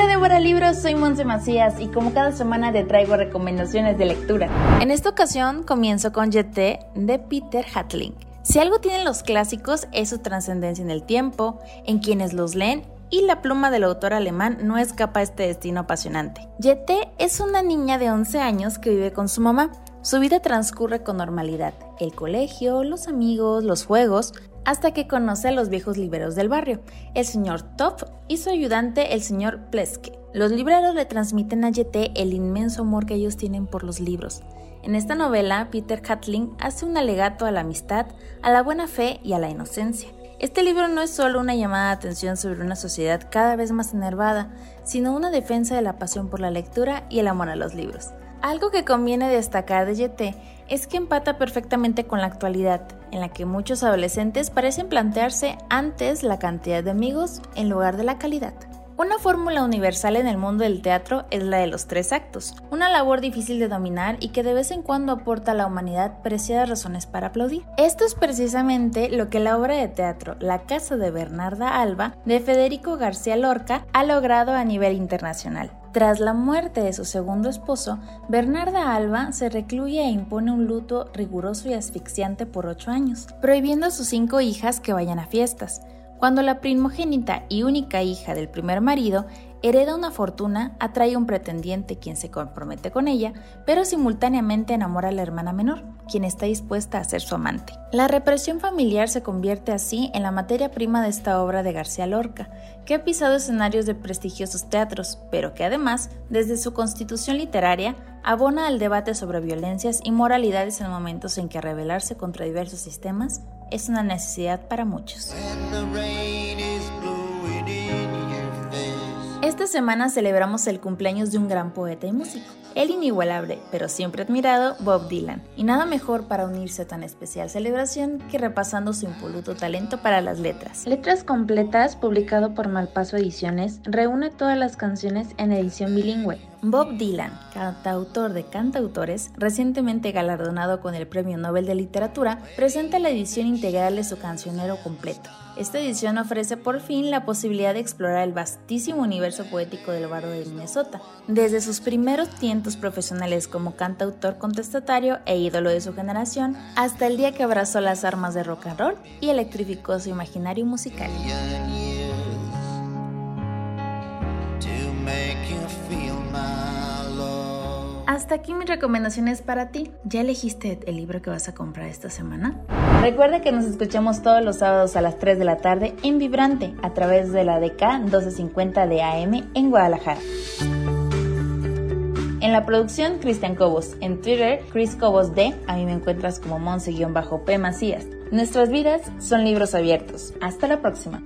Hola Débora Libros, soy Monse Macías y como cada semana te traigo recomendaciones de lectura. En esta ocasión comienzo con Yete de Peter Hatling. Si algo tienen los clásicos es su trascendencia en el tiempo, en quienes los leen y la pluma del autor alemán no escapa a este destino apasionante. Yete es una niña de 11 años que vive con su mamá. Su vida transcurre con normalidad, el colegio, los amigos, los juegos, hasta que conoce a los viejos libreros del barrio, el señor Top y su ayudante, el señor Pleske. Los libreros le transmiten a Yete el inmenso amor que ellos tienen por los libros. En esta novela, Peter Hatling hace un alegato a la amistad, a la buena fe y a la inocencia. Este libro no es solo una llamada de atención sobre una sociedad cada vez más enervada, sino una defensa de la pasión por la lectura y el amor a los libros. Algo que conviene destacar de Yete es que empata perfectamente con la actualidad, en la que muchos adolescentes parecen plantearse antes la cantidad de amigos en lugar de la calidad. Una fórmula universal en el mundo del teatro es la de los tres actos, una labor difícil de dominar y que de vez en cuando aporta a la humanidad preciadas razones para aplaudir. Esto es precisamente lo que la obra de teatro La Casa de Bernarda Alba de Federico García Lorca ha logrado a nivel internacional. Tras la muerte de su segundo esposo, Bernarda Alba se recluye e impone un luto riguroso y asfixiante por ocho años, prohibiendo a sus cinco hijas que vayan a fiestas. Cuando la primogénita y única hija del primer marido hereda una fortuna, atrae a un pretendiente quien se compromete con ella, pero simultáneamente enamora a la hermana menor, quien está dispuesta a ser su amante. La represión familiar se convierte así en la materia prima de esta obra de García Lorca, que ha pisado escenarios de prestigiosos teatros, pero que además, desde su constitución literaria, abona al debate sobre violencias y moralidades en momentos en que rebelarse contra diversos sistemas es una necesidad para muchos. Semana celebramos el cumpleaños de un gran poeta y músico, el inigualable, pero siempre admirado, Bob Dylan. Y nada mejor para unirse a tan especial celebración que repasando su impoluto talento para las letras. Letras Completas, publicado por Malpaso Ediciones, reúne todas las canciones en edición bilingüe. Bob Dylan, cantautor de cantautores, recientemente galardonado con el Premio Nobel de Literatura, presenta la edición integral de su cancionero completo. Esta edición ofrece por fin la posibilidad de explorar el vastísimo universo poético del barrio de Minnesota, desde sus primeros tientos profesionales como cantautor contestatario e ídolo de su generación, hasta el día que abrazó las armas de rock and roll y electrificó su imaginario musical. Hasta aquí mis recomendaciones para ti. ¿Ya elegiste el libro que vas a comprar esta semana? Recuerda que nos escuchamos todos los sábados a las 3 de la tarde en Vibrante a través de la DK 1250 de AM en Guadalajara. En la producción, Cristian Cobos. En Twitter, Chris Cobos D. A mí me encuentras como Monse-P Macías. Nuestras vidas son libros abiertos. Hasta la próxima.